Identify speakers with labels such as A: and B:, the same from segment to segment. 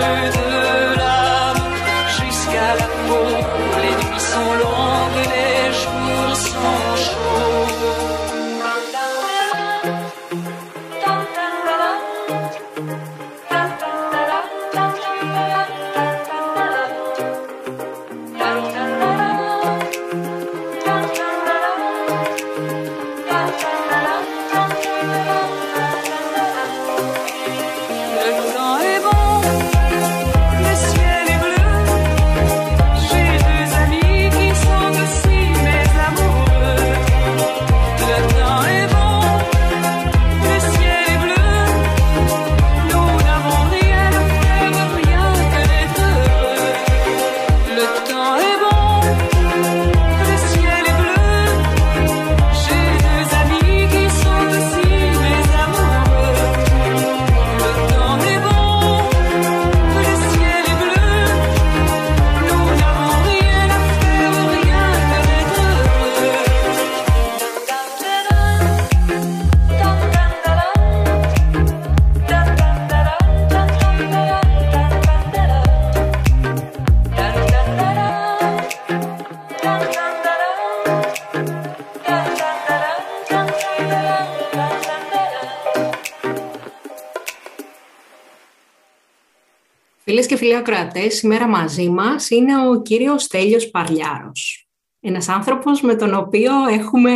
A: Και φίλοι ακροατές, σήμερα μαζί μας είναι ο κύριος Τέλειος Παρλιάρος. Ένας άνθρωπος με τον οποίο έχουμε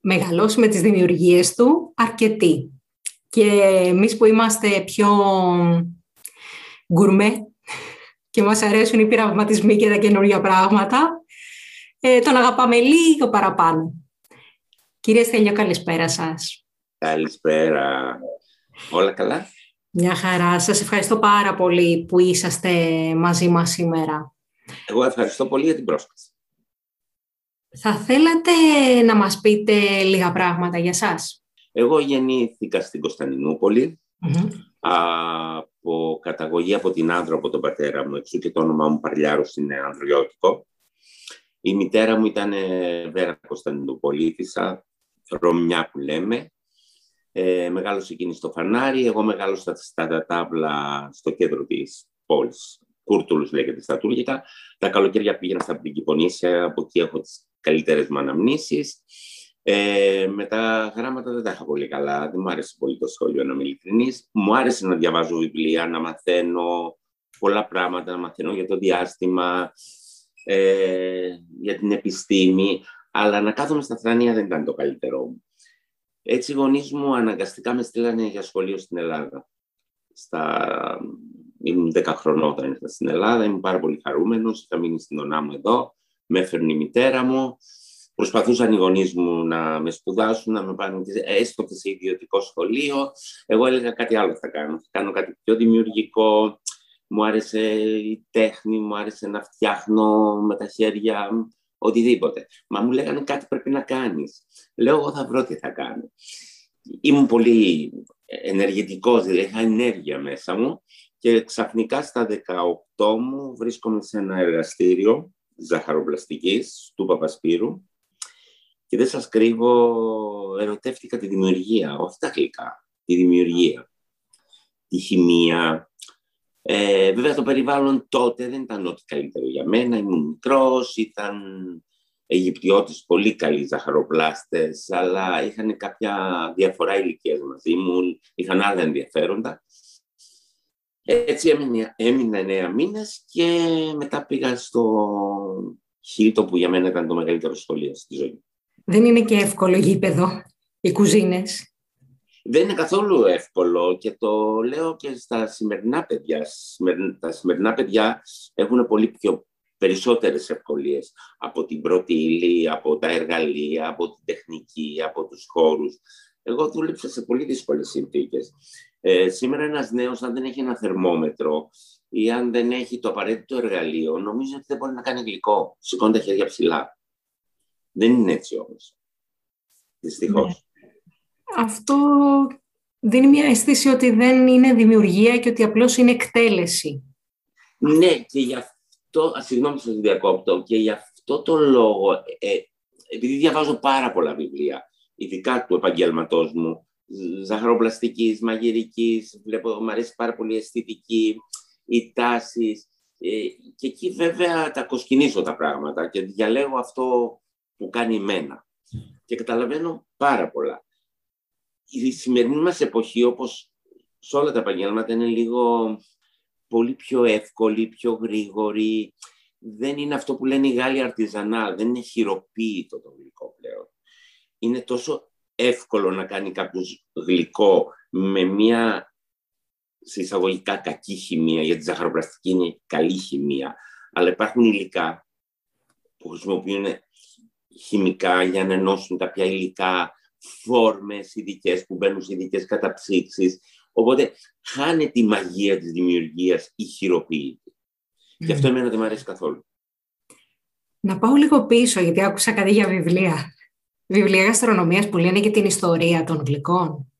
A: μεγαλώσει με τις δημιουργίες του αρκετοί. Και εμείς που είμαστε πιο γκουρμέ και μας αρέσουν οι πειραματισμοί και τα καινούργια πράγματα, ε, τον αγαπάμε λίγο παραπάνω. Κύριε Στέλιο, καλησπέρα σας.
B: Καλησπέρα. Όλα καλά;
A: Μια χαρά. Σας ευχαριστώ πάρα πολύ που είσαστε μαζί μας σήμερα.
B: Εγώ ευχαριστώ πολύ για την πρόσκληση.
A: Θα θέλατε να μας πείτε λίγα πράγματα για σας;
B: Εγώ γεννήθηκα στην κωνσταντινουπολη από καταγωγή από την Άνδρο, από τον πατέρα μου, εξού και το όνομά μου Παρλιάρος είναι ανδριώτικο. Η μητέρα μου ήταν Βέρα Κωνσταντινούπολίτησα, Ρωμιά που λέμε, ε, μεγάλωσε εκείνης στο φανάρι, εγώ μεγάλωσα στα τάβλα στο κέντρο της πόλης. Κούρτουλους λέγεται στα τουρκικά. Τα καλοκαίρια πήγαινα στα Πριγκυπονήσια, από εκεί έχω τις καλύτερες μου αναμνήσεις. Ε, με τα γράμματα δεν τα είχα πολύ καλά, δεν μου άρεσε πολύ το σχόλιο να είμαι ειλικρινής. Μου άρεσε να διαβάζω βιβλία, να μαθαίνω πολλά πράγματα, να μαθαίνω για το διάστημα, ε, για την επιστήμη, αλλά να κάθομαι στα θρανία δεν ήταν το καλύτερό μου. Έτσι οι γονείς μου αναγκαστικά με στείλανε για σχολείο στην Ελλάδα. Στα... Ήμουν 10 χρονών όταν ήρθα στην Ελλάδα, ήμουν πάρα πολύ χαρούμενος, είχα μείνει στην ονά μου εδώ, με έφερνε η μητέρα μου. Προσπαθούσαν οι γονείς μου να με σπουδάσουν, να με πάνε έστω και σε ιδιωτικό σχολείο. Εγώ έλεγα κάτι άλλο θα κάνω. Θα κάνω κάτι πιο δημιουργικό. Μου άρεσε η τέχνη, μου άρεσε να φτιάχνω με τα χέρια οτιδήποτε. Μα μου λέγανε κάτι πρέπει να κάνεις. Λέω εγώ θα βρω τι θα κάνω. Ήμουν πολύ ενεργητικός, δηλαδή είχα ενέργεια μέσα μου και ξαφνικά στα 18 μου βρίσκομαι σε ένα εργαστήριο ζαχαροπλαστικής του Παπασπύρου και δεν σας κρύβω, ερωτεύτηκα τη δημιουργία, όχι τα γλυκά, τη δημιουργία, τη χημεία. Ε, βέβαια το περιβάλλον τότε δεν ήταν ό,τι καλύτερο για μένα, ήμουν μικρός, ήταν Αιγυπτιώτες πολύ καλοί ζαχαροπλάστες, αλλά είχαν κάποια διαφορά ηλικίας μαζί μου, είχαν άλλα ενδιαφέροντα. Έτσι έμεινα, έμεινα εννέα μήνες και μετά πήγα στο Χίλτο που για μένα ήταν το μεγαλύτερο σχολείο στη ζωή μου.
C: Δεν είναι και εύκολο γήπεδο, οι κουζίνες.
B: Δεν είναι καθόλου εύκολο και το λέω και στα σημερινά παιδιά. Τα σημερινά παιδιά έχουν πολύ πιο περισσότερες ευκολίες από την πρώτη ύλη, από τα εργαλεία, από την τεχνική, από τους χώρους. Εγώ δούλεψα σε πολύ δύσκολες συνθήκες. Ε, σήμερα ένας νέος, αν δεν έχει ένα θερμόμετρο ή αν δεν έχει το απαραίτητο εργαλείο, νομίζω ότι δεν μπορεί να κάνει γλυκό. Σηκώνει τα χέρια ψηλά. Δεν είναι έτσι όμως. Δυστυχώς. Ναι.
C: Αυτό δίνει μια αίσθηση ότι δεν είναι δημιουργία και ότι απλώς είναι εκτέλεση.
B: Ναι, και γι' αυτό, συγγνώμη σας διακόπτω, και γι' αυτό το λόγο, ε, επειδή διαβάζω πάρα πολλά βιβλία, ειδικά του επαγγέλματός μου, ζαχαροπλαστικής, μαγειρικής, βλέπω, μου αρέσει πάρα πολύ η αισθητική, οι τάσεις, ε, και εκεί βέβαια τα κοσκινίζω τα πράγματα και διαλέγω αυτό που κάνει εμένα. Και καταλαβαίνω πάρα πολλά. Η σημερινή μας εποχή, όπως σε όλα τα επαγγέλματα, είναι λίγο πολύ πιο εύκολη, πιο γρήγορη. Δεν είναι αυτό που λένε οι Γάλλοι αρτιζανά, δεν είναι χειροποίητο το γλυκό πλέον. Είναι τόσο εύκολο να κάνει κάποιος γλυκό με μια συσσαγωγικά κακή χημεία, γιατί η ζαχαροπλαστική είναι καλή χημεία, αλλά υπάρχουν υλικά που χρησιμοποιούν χημικά για να ενώσουν κάποια υλικά, φόρμες ειδικές που μπαίνουν σε ειδικές καταψύξεις. Οπότε χάνεται τη μαγεία της δημιουργίας η χειροποίητη. Mm. Και αυτό εμένα δεν μου αρέσει καθόλου.
C: Να πάω λίγο πίσω, γιατί άκουσα κάτι για βιβλία. Βιβλία γαστρονομίας που λένε και την ιστορία των γλυκών.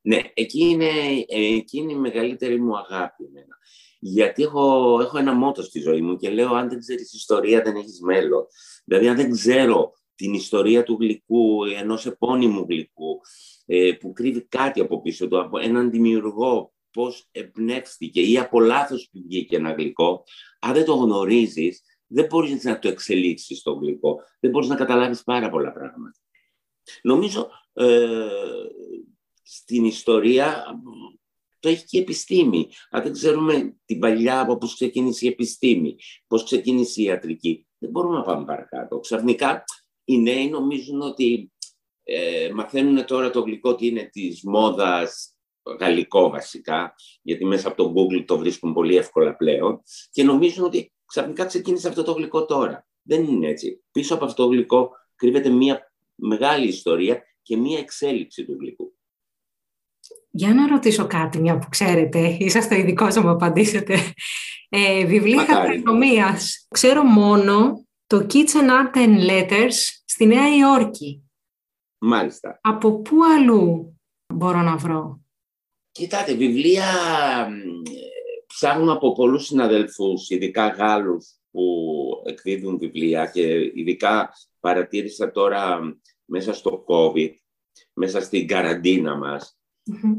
B: Ναι, εκεί είναι, εκεί είναι η μεγαλύτερη μου αγάπη εμένα. Γιατί έχω, έχω ένα μότο στη ζωή μου και λέω αν δεν ξέρεις ιστορία δεν έχεις μέλλον. Δηλαδή αν δεν ξέρω την ιστορία του γλυκού, ενός επώνυμου γλυκού, ε, που κρύβει κάτι από πίσω του, από έναν δημιουργό, πώς εμπνεύστηκε ή από λάθος που βγήκε ένα γλυκό, αν δεν το γνωρίζεις, δεν μπορείς να το εξελίξεις το γλυκό. Δεν μπορείς να καταλάβεις πάρα πολλά πράγματα. Νομίζω ε, στην ιστορία το έχει και η επιστήμη. Αν δεν ξέρουμε την παλιά από πώς ξεκίνησε η επιστήμη, πώς ξεκίνησε η ιατρική, δεν μπορούμε να πάμε παρακάτω. Ξαφνικά οι νέοι νομίζουν ότι ε, μαθαίνουν τώρα το γλυκό ότι είναι της μόδας γαλλικό βασικά, γιατί μέσα από το Google το βρίσκουν πολύ εύκολα πλέον και νομίζουν ότι ξαφνικά ξεκίνησε αυτό το γλυκό τώρα. Δεν είναι έτσι. Πίσω από αυτό το γλυκό κρύβεται μια μεγάλη ιστορία και μια εξέλιξη του γλυκού.
C: Για να ρωτήσω κάτι, μια που ξέρετε, είσαστε ειδικός να μου απαντήσετε. Ε, βιβλία γαστρονομίας. Ξέρω μόνο το Kitchen Art and Letters στη Νέα Υόρκη.
B: Μάλιστα.
C: Από πού αλλού μπορώ να βρω;
B: Κοιτάτε, βιβλία ψάχνω από πολλούς συναδελφούς, ειδικά Γάλλους που εκδίδουν βιβλία και ειδικά παρατήρησα τώρα μέσα στο COVID, μέσα στην καραντίνα μας,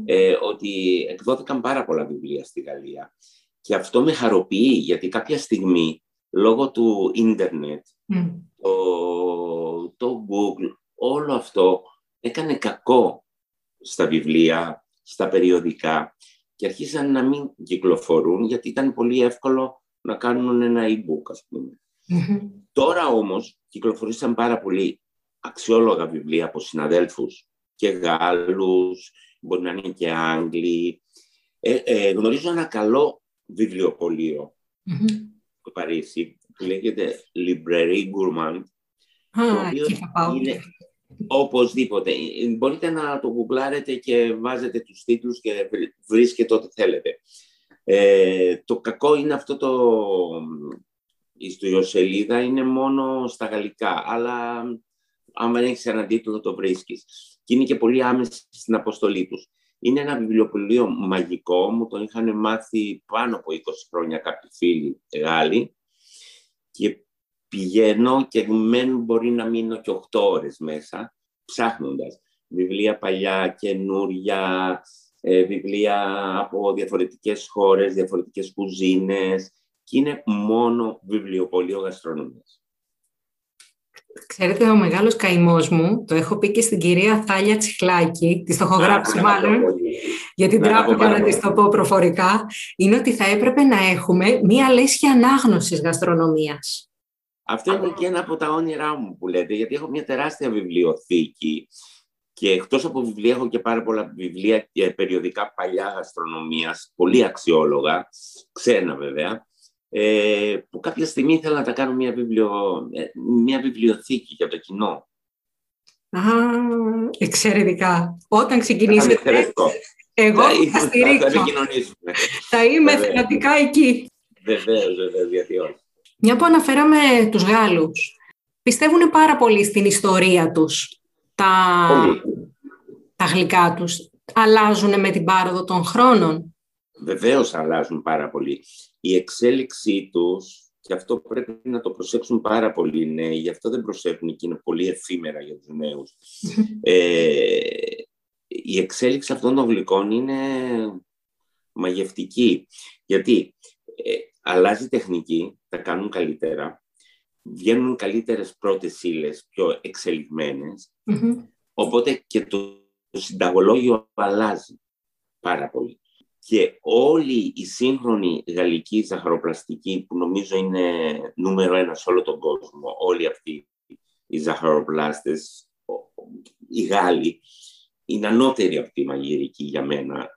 B: ε, ότι εκδόθηκαν πάρα πολλά βιβλία στη Γαλλία. Και αυτό με χαροποιεί, γιατί κάποια στιγμή, λόγω του ίντερνετ, το, το Google, όλο αυτό έκανε κακό στα βιβλία, στα περιοδικά και αρχίσαν να μην κυκλοφορούν γιατί ήταν πολύ εύκολο να κάνουν ένα e-book, ας πουμε Τώρα όμως κυκλοφορήσαν πάρα πολύ αξιόλογα βιβλία από συναδέλφους και Γάλλους μπορεί να είναι και Άγγλοι. Ε, ε, γνωρίζω ένα καλό βιβλιοπωλείο mm-hmm. Στο Παρίσι που λέγεται Librairie Gourmand
C: Α, το οποίο είναι
B: οπωσδήποτε. Μπορείτε να το γκουγκλάρετε και βάζετε τους τίτλους και βρίσκετε ό,τι θέλετε. Ε, το κακό είναι αυτό το... Η ιστοσελίδα είναι μόνο στα γαλλικά, αλλά άμα έχεις έναν τίτλο το βρίσκεις. Και είναι και πολύ άμεση στην αποστολή τους. Είναι ένα βιβλιοπωλείο μαγικό, μου το είχαν μάθει πάνω από 20 χρόνια κάποιοι φίλοι Γάλλοι και πηγαίνω και μεν μπορεί να μείνω και 8 ώρες μέσα ψάχνοντας βιβλία παλιά, καινούρια, ε, βιβλία από διαφορετικές χώρες, διαφορετικές κουζίνες και είναι μόνο βιβλιοπωλείο γαστρονομίας.
C: Ξέρετε, ο μεγάλος καημός μου, το έχω πει και στην κυρία Θάλια Τσιχλάκη, τη το έχω γράψει μάλλον, γιατί τράπηκα να τη το πω προφορικά, είναι ότι θα έπρεπε να έχουμε μία λέσχη ανάγνωσης γαστρονομίας.
B: Αυτό είναι και ένα από τα όνειρά μου που λέτε, γιατί έχω μια τεράστια βιβλιοθήκη και εκτός από βιβλία έχω και πάρα πολλά βιβλία και περιοδικά παλιά γαστρονομίας, πολύ αξιόλογα, ξένα βέβαια, ε, που κάποια στιγμή ήθελα να τα κάνω μια, βιβλιο, ε, μια βιβλιοθήκη για το κοινό.
C: Α, εξαιρετικά. Όταν ξεκινήσετε, εγώ θα, θα στηρίξω. Θα, είμαι θεατικά εκεί.
B: Βεβαίως, βεβαίως, γιατί όχι.
C: Μια που αναφέραμε τους Γάλλους, πιστεύουν πάρα πολύ στην ιστορία τους τα, τα γλυκά τους; Αλλάζουν με την πάροδο των χρόνων;
B: Βεβαίως αλλάζουν πάρα πολύ. Η εξέλιξή τους, και αυτό πρέπει να το προσέξουν πάρα πολύ οι νέοι, γι' αυτό δεν προσέχουν και είναι πολύ εφήμερα για τους νέους. ε, η εξέλιξη αυτών των γλυκών είναι μαγευτική. Γιατί ε, αλλάζει τεχνική, τα κάνουν καλύτερα, βγαίνουν καλύτερες πρώτες ύλες, πιο εξελιγμενες οπότε και το, το συνταγολόγιο αλλάζει πάρα πολύ. Και όλη η σύγχρονη γαλλική ζαχαροπλαστική, που νομίζω είναι νούμερο ένα σε όλο τον κόσμο, όλοι αυτοί οι ζαχαροπλάστες, οι Γάλλοι, είναι ανώτεροι από τη μαγειρική για μένα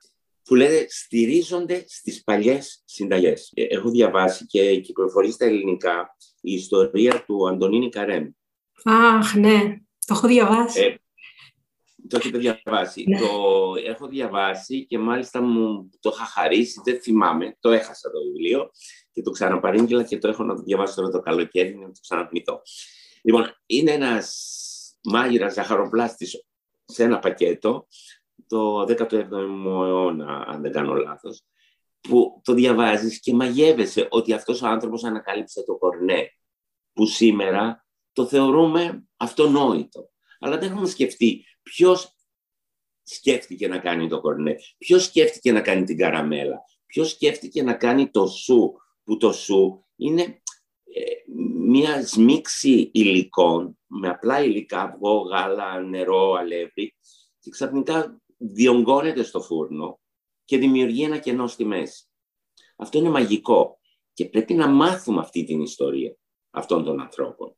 B: που λένε στηρίζονται στις παλιές συνταγές. Ε, έχω διαβάσει και κυκλοφορεί στα ελληνικά η ιστορία του Αντωνίνη Καρέμ.
C: Αχ, ναι, το έχω διαβάσει. Ε,
B: το έχετε διαβάσει. Ναι. Το έχω διαβάσει και μάλιστα μου το είχα χαρίσει, δεν θυμάμαι, το έχασα το βιβλίο και το ξαναπαρήγγειλα και το έχω να το διαβάσω τώρα το καλοκαίρι να το ξαναπνηθώ. Λοιπόν, είναι ένας μάγειρας ζαχαροπλάστης σε ένα πακέτο το 17ο αιώνα, αν δεν κάνω λάθος, που το διαβάζεις και μαγεύεσαι ότι αυτός ο άνθρωπος ανακάλυψε το κορνέ, που σήμερα το θεωρούμε αυτονόητο. Αλλά δεν έχουμε σκεφτεί ποιος σκέφτηκε να κάνει το κορνέ, ποιος σκέφτηκε να κάνει την καραμέλα, ποιος σκέφτηκε να κάνει το σου, που το σου είναι ε, μια σμίξη υλικών, με απλά υλικά, αυγό, γάλα, νερό, αλεύρι, και ξαφνικά διονγκώνεται στο φούρνο και δημιουργεί ένα κενό στη μέση. Αυτό είναι μαγικό και πρέπει να μάθουμε αυτή την ιστορία αυτών των ανθρώπων.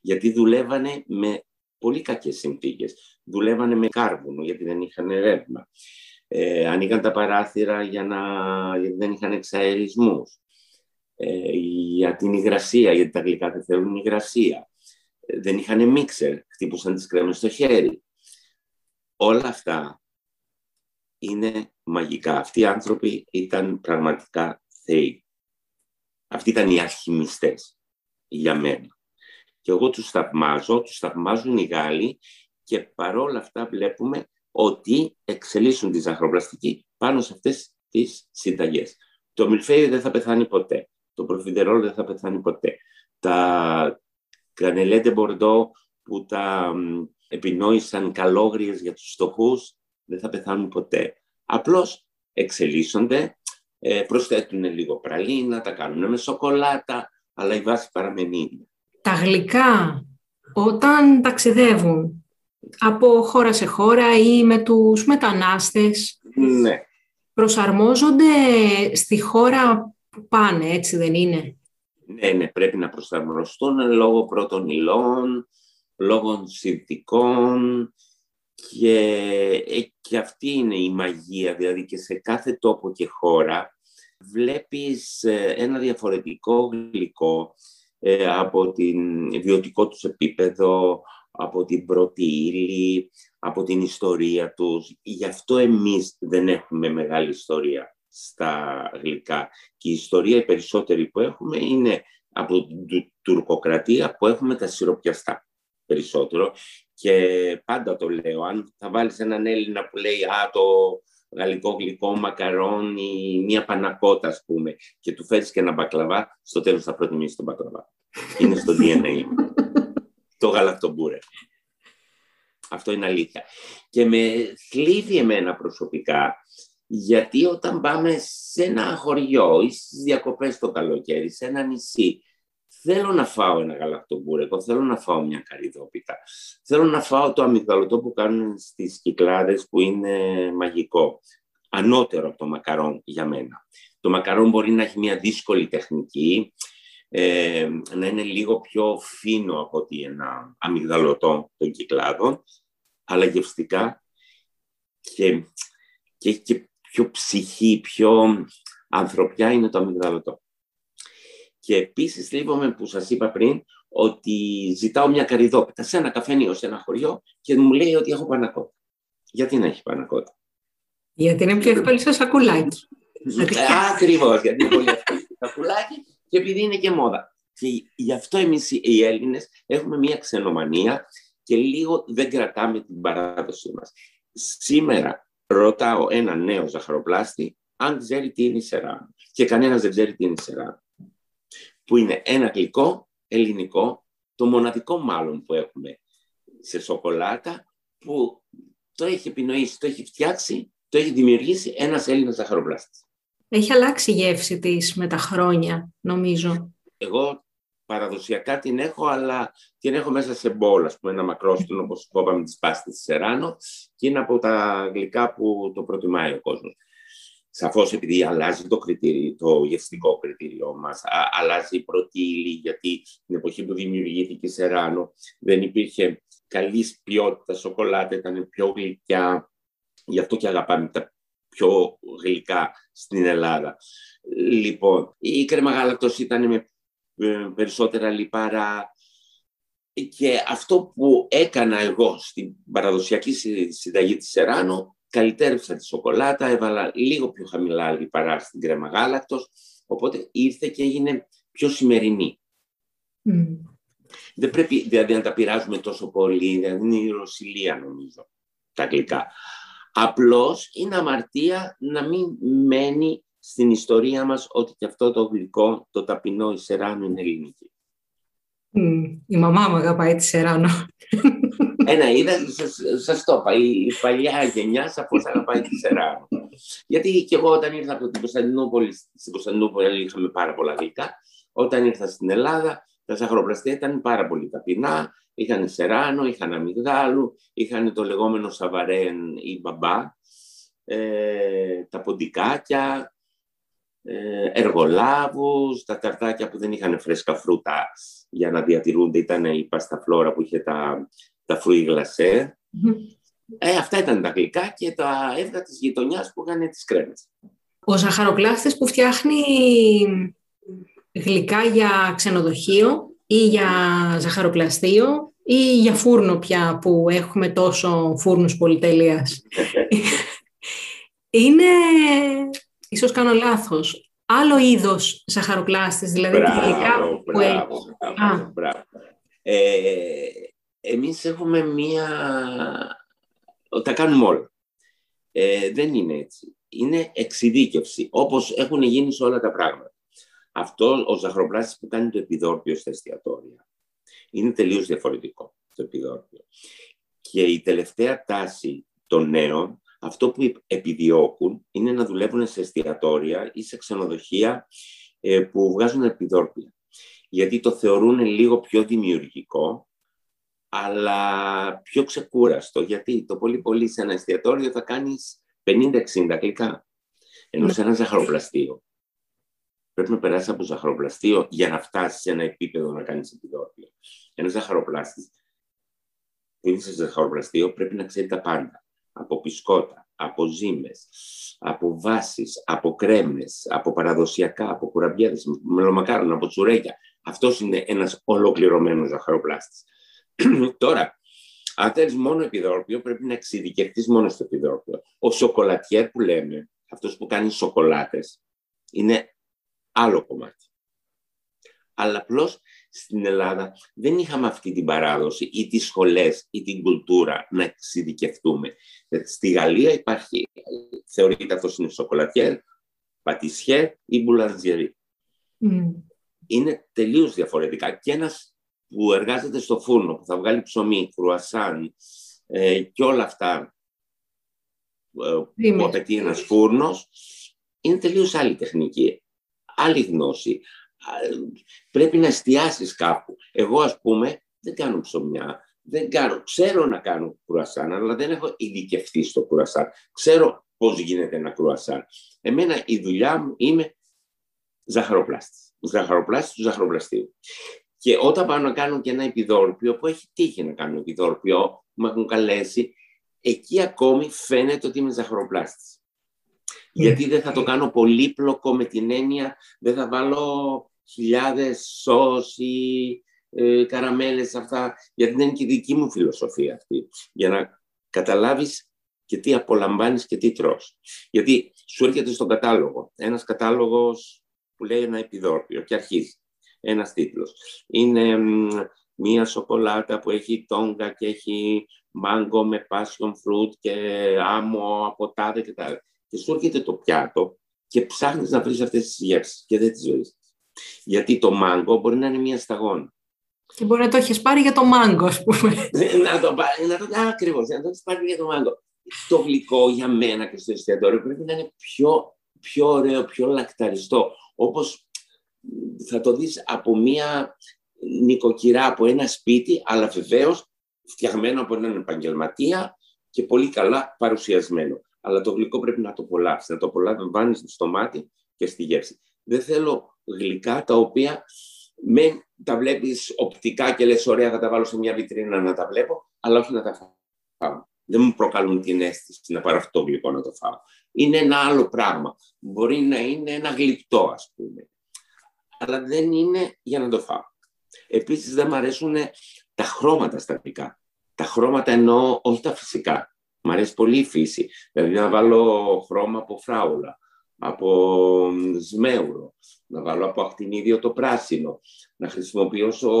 B: Γιατί δουλεύανε με πολύ κακές συνθήκες. Δουλεύανε με κάρβουνο γιατί δεν είχαν ρεύμα. Ε, ανοίγαν τα παράθυρα για να, γιατί δεν είχαν εξαερισμούς. Ε, για την υγρασία, γιατί τα γλυκά δεν θέλουν υγρασία. Ε, δεν είχαν μίξερ, χτύπουσαν τις κρέμες στο χέρι. Όλα αυτά είναι μαγικά. Αυτοί οι άνθρωποι ήταν πραγματικά θεοί. Αυτοί ήταν οι αρχιμιστές για μένα. Και εγώ τους θαυμάζω, τους θαυμάζουν οι Γάλλοι και παρόλα αυτά βλέπουμε ότι εξελίσσουν τη ζαχαροπλαστική πάνω σε αυτές τις συνταγές. Το μιλφέι δεν θα πεθάνει ποτέ. Το προφιντερόλ δεν θα πεθάνει ποτέ. Τα κανελέντε μπορντό που τα επινόησαν καλόγριες για τους στοχούς δεν θα πεθάνουν ποτέ. Απλώς εξελίσσονται, ε, προσθέτουν λίγο πραλίνα, τα κάνουν με σοκολάτα, αλλά η βάση παραμένει
C: Τα γλυκά, όταν ταξιδεύουν από χώρα σε χώρα ή με τους μετανάστες,
B: ναι.
C: προσαρμόζονται στη χώρα που πάνε, έτσι δεν είναι;
B: Ναι, ναι, πρέπει να προσαρμοστούν λόγω πρώτων υλών, λόγω συνθηκών, και, ε, και αυτή είναι η μαγεία, δηλαδή και σε κάθε τόπο και χώρα βλέπεις ε, ένα διαφορετικό γλυκό ε, από την βιωτικό τους επίπεδο, από την πρώτη ύλη, από την ιστορία τους. Γι' αυτό εμείς δεν έχουμε μεγάλη ιστορία στα γλυκά. Και η ιστορία η περισσότερη που έχουμε είναι από την τουρκοκρατία που έχουμε τα σιροπιαστά περισσότερο. Και πάντα το λέω, αν θα βάλεις έναν Έλληνα που λέει «Α, το γαλλικό γλυκό μακαρόνι, μία πανακότα, ας πούμε, και του φέρεις και ένα μπακλαβά, στο τέλος θα προτιμήσεις τον μπακλαβά. Είναι στο DNA. το γαλακτομπούρε. Αυτό είναι αλήθεια. Και με θλίβει εμένα προσωπικά, γιατί όταν πάμε σε ένα χωριό ή στις διακοπές το καλοκαίρι, σε ένα νησί, θέλω να φάω ένα γαλακτομπούρεκο, θέλω να φάω μια καριδόπιτα, θέλω να φάω το αμυγδαλωτό που κάνουν στις κυκλάδες που είναι μαγικό, ανώτερο από το μακαρόν για μένα. Το μακαρόν μπορεί να έχει μια δύσκολη τεχνική, ε, να είναι λίγο πιο φίνο από ότι ένα αμυγδαλωτό των κυκλάδων, αλλά γευστικά και, και, και πιο ψυχή, πιο ανθρωπιά είναι το αμυγδαλωτό. Και επίσης λείπομαι που σας είπα πριν ότι ζητάω μια καριδόπιτα σε ένα καφενείο, σε ένα χωριό και μου λέει ότι έχω πανακότα. Γιατί να έχει πανακότα;
C: Γιατί είναι πιο εύκολη στο σακουλάκι.
B: Ακριβώς, γιατί είναι πολύ εύκολη στο σακουλάκι και επειδή είναι και μόδα. Και γι' αυτό εμείς οι Έλληνες έχουμε μια ξενομανία και λίγο δεν κρατάμε την παράδοσή μας. Σήμερα ρωτάω ένα νέο ζαχαροπλάστη αν ξέρει τι είναι η σεράνο. Και κανένας δεν ξέρει τι είναι η σεράνο. Που είναι ένα γλυκό ελληνικό, το μοναδικό μάλλον που έχουμε σε σοκολάτα, που το έχει επινοήσει, το έχει φτιάξει, το έχει δημιουργήσει ένας Έλληνας ζαχαροπλάστης.
C: Έχει αλλάξει η γεύση της με τα χρόνια, νομίζω.
B: Εγώ παραδοσιακά την έχω, αλλά την έχω μέσα σε μπόλ, ας πούμε, ένα μακρόστινο, όπως είπαμε, τις πάστες της Σεράνο, και είναι από τα γλυκά που το προτιμάει ο κόσμος. Σαφώς επειδή αλλάζει το, κριτήριο, το γευστικό κριτήριό μας, αλλάζει η πρώτη ύλη, γιατί την εποχή που δημιουργήθηκε η Σεράνο δεν υπήρχε καλής ποιότητας σοκολάτα, ήταν πιο γλυκιά, γι' αυτό και αγαπάμε τα πιο γλυκά στην Ελλάδα. Λοιπόν, η κρέμα γάλακτος ήταν με ε, περισσότερα λιπαρά. Και αυτό που έκανα εγώ στην παραδοσιακή συνταγή της Σεράνο, καλυτέρευσα τη σοκολάτα, έβαλα λίγο πιο χαμηλά λιπαρά στην κρέμα γάλακτος, οπότε ήρθε και έγινε πιο σημερινή. Δεν πρέπει δηλαδή να τα πειράζουμε τόσο πολύ, δηλαδή είναι η ρωσιλία νομίζω, τα γλυκά. Απλώς είναι αμαρτία να μην μένει στην ιστορία μας ότι και αυτό το γλυκό, το ταπεινό, η Σεράνο είναι ελληνική.
C: η μαμά μου αγαπάει τη Σεράνο.
B: Ένα, είδα, σας, το είπα, η, παλιά γενιά σαφώς αγαπάει τη Σεράνο. Γιατί και εγώ όταν ήρθα από την Κωνσταντινούπολη, στην Κωνσταντινούπολη είχαμε πάρα πολλά γλυκά. Όταν ήρθα στην Ελλάδα, τα ζαχαροπλαστεία ήταν πάρα πολύ ταπεινά. Είχαν Σεράνο, είχαν αμυγδάλου, είχαν το λεγόμενο σαβαρέν ή μπαμπά, ε, τα ποντικάκια, ε, εργολάβους, τα ταρτάκια που δεν είχαν φρέσκα φρούτα για να διατηρούνται, ήταν η πασταφλόρα που είχε τα, τα φρούι γλασέ. Ε, αυτά ήταν τα γλυκά και τα έβγα της γειτονιάς που είχαν τις κρέμες.
C: Ο ζαχαροπλάστης που φτιάχνει γλυκά για ξενοδοχείο ή για ζαχαροπλαστείο ή για φούρνο πια που έχουμε τόσο φούρνους πολυτέλειας. Είναι ίσως κάνω λάθος, άλλο είδος ζαχαροπλάστης, δηλαδή
B: μπράβο, γλυκά που έχεις. Μπράβο, μπράβο. Ε, εμείς έχουμε μία... Τα κάνουμε όλα. Ε, δεν είναι έτσι. Είναι εξειδίκευση, όπως έχουν γίνει σε όλα τα πράγματα. Αυτό ο ζαχαροπλάστης που κάνει το επιδόρπιο στα εστιατόρια είναι τελείως διαφορετικό το επιδόρπιο. Και η τελευταία τάση των νέων αυτό που επιδιώκουν είναι να δουλεύουν σε εστιατόρια ή σε ξενοδοχεία ε, που βγάζουν επιδόρπια. Γιατί το θεωρούν λίγο πιο δημιουργικό, αλλά πιο ξεκούραστο. Γιατί το πολύ πολύ σε ένα εστιατόριο θα κάνεις 50-60 γλυκά. Ενώ σε ένα ζαχαροπλαστείο. Πρέπει να περάσεις από ζαχαροπλαστείο για να φτάσεις σε ένα επίπεδο να κάνεις επιδόρπια. Ένας ζαχαροπλάστης που είναι σε ζαχαροπλαστείο πρέπει να ξέρει τα πάντα από πισκότα, από ζύμες, από βάσεις, από κρέμες, από παραδοσιακά, από κουραμπιέδες, μελομακάρονα, από τσουρέκια. αυτός είναι ένας ολοκληρωμένος ζαχαροπλάστης. Τώρα, αν θέλεις μόνο επιδόρπιο, πρέπει να εξειδικευτείς μόνο στο επιδόρπιο. Ο σοκολατιέρ που λέμε, αυτός που κάνει σοκολάτες, είναι άλλο κομμάτι. Αλλά απλώς στην Ελλάδα δεν είχαμε αυτή την παράδοση ή τις σχολές ή την κουλτούρα να εξειδικευτούμε. Στη Γαλλία υπάρχει, θεωρείται αυτός είναι σοκολατιέρ, πατησιέρ ή μπουλαντζιερή. Mm. Είναι τελείως διαφορετικά. Και ένας που εργάζεται στο φούρνο, που θα βγάλει ψωμί, κρουασάν ε, και όλα αυτά ε, που απαιτεί ένας φούρνος, είναι τελείως άλλη τεχνική, άλλη γνώση. Πρέπει να εστιάσεις κάπου. Εγώ, ας πούμε, δεν κάνω ψωμιά, δεν κάνω, ξέρω να κάνω κρουασάν, αλλά δεν έχω ειδικευτεί στο κρουασάν. Ξέρω πώς γίνεται ένα κρουασάν. Εμένα η δουλειά μου είναι ζαχαροπλάστης. Ζαχαροπλάστης του ζαχαροπλαστείου. Και όταν πάω να κάνω και ένα επιδόρπιο, που έχει τύχει να κάνω επιδόρπιο, μου έχουν καλέσει, εκεί ακόμη φαίνεται ότι είμαι ζαχαροπλάστης. Γιατί δεν θα το κάνω πολύπλοκο με την έννοια, δεν θα βάλω χιλιάδες σως ή ε, καραμέλες αυτά, γιατί δεν είναι και η δική μου φιλοσοφία αυτή. Για να καταλάβεις και τι απολαμβάνεις και τι τρως. Γιατί σου έρχεται στον κατάλογο, ένας κατάλογος που λέει ένα επιδόρπιο και αρχίζει ένας τίτλος. Είναι μία σοκολάτα που έχει τόγκα και έχει μάγκο με passion fruit και άμμο από τάδε και τάδε. Και σου έρχεται το πιάτο και ψάχνεις να βρεις αυτές τις γεύσεις και δεν τις βρεις. Γιατί το μάγκο μπορεί να είναι μία σταγόνα.
C: Και μπορεί να το έχεις πάρει για το μάγκο, ας πούμε.
B: Ε, να το πάρει, να το, ακριβώς, να το έχεις πάρει για το μάγκο. Το γλυκό για μένα και στο εστιατόριο πρέπει να είναι πιο, πιο ωραίο, πιο λακταριστό. Όπως θα το δεις από μία νοικοκυρά, από ένα σπίτι, αλλά βεβαίως φτιαγμένο από έναν επαγγελματία και πολύ καλά παρουσιασμένο. Αλλά το γλυκό πρέπει να το απολαύσει, να το απολαμβάνει στο μάτι και στη γεύση. Δεν θέλω γλυκά τα οποία με τα βλέπεις οπτικά και λες ωραία θα τα βάλω σε μια βιτρίνα να τα βλέπω, αλλά όχι να τα φάω. Δεν μου προκαλούν την αίσθηση να πάρω αυτό το γλυκό να το φάω. Είναι ένα άλλο πράγμα. Μπορεί να είναι ένα γλυπτό, ας πούμε αλλά δεν είναι για να το φάω. Επίσης δεν μου αρέσουν τα χρώματα στα πικά. Τα χρώματα εννοώ όχι τα φυσικά. Μ' αρέσει πολύ η φύση. Δηλαδή να βάλω χρώμα από φράουλα, από σμέουρο, να βάλω από ακτινίδιο το πράσινο, να χρησιμοποιήσω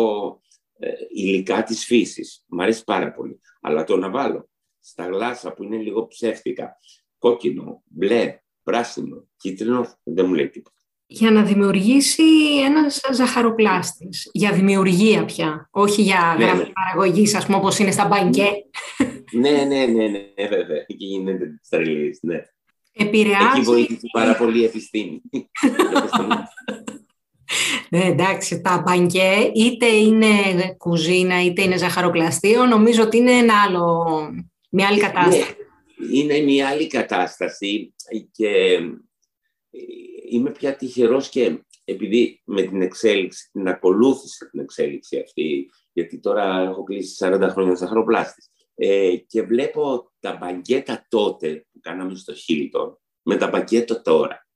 B: ε, υλικά της φύσης. Μ' αρέσει πάρα πολύ. Αλλά το να βάλω στα γλάσσα που είναι λίγο ψεύτικα, κόκκινο, μπλε, πράσινο, κίτρινο, δεν μου λέει τίποτα
C: για να δημιουργήσει ένας ζαχαροπλάστης. Για δημιουργία πια, όχι για ναι, γραμμή ναι. παραγωγής, ας πούμε, όπως είναι στα μπανκέ.
B: Ναι, ναι, ναι, ναι, βέβαια. Εκεί γίνεται τρελής, ναι.
C: Επηρεάζει...
B: Εκεί βοήθησε πάρα πολύ η επιστήμη.
C: ναι, εντάξει, τα μπανκέ είτε είναι κουζίνα είτε είναι ζαχαροπλαστείο, νομίζω ότι είναι ένα άλλο, μια άλλη κατάσταση.
B: Ναι, είναι μια άλλη κατάσταση και είμαι πια τυχερός και επειδή με την εξέλιξη, την ακολούθησα την εξέλιξη αυτή, γιατί τώρα έχω κλείσει 40 χρόνια ζαχαροπλάστης, ε, και βλέπω τα μπαγκέτα τότε που κάναμε στο Χίλτον με τα μπαγκέτα τώρα.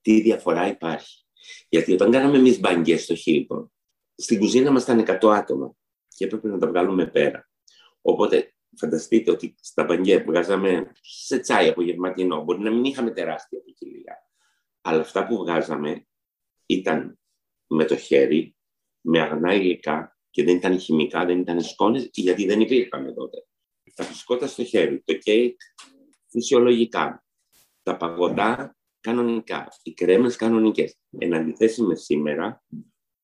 B: Τι διαφορά υπάρχει. Γιατί όταν κάναμε εμείς μπαγκές στο Χίλτον, στην κουζίνα μας ήταν 100 άτομα και έπρεπε να τα βγάλουμε πέρα. Οπότε φανταστείτε ότι στα μπαγκέ που βγάζαμε σε τσάι απογευματινό, μπορεί να μην είχαμε τεράστια ποικιλία. Αλλά αυτά που βγάζαμε ήταν με το χέρι, με αγνά υλικά και δεν ήταν χημικά, δεν ήταν σκόνες, γιατί δεν υπήρχαν τότε. Τα φυσικότα στο χέρι, το κέικ φυσιολογικά, τα παγωτά κανονικά, οι κρέμες κανονικές. Εν αντιθέσει με σήμερα,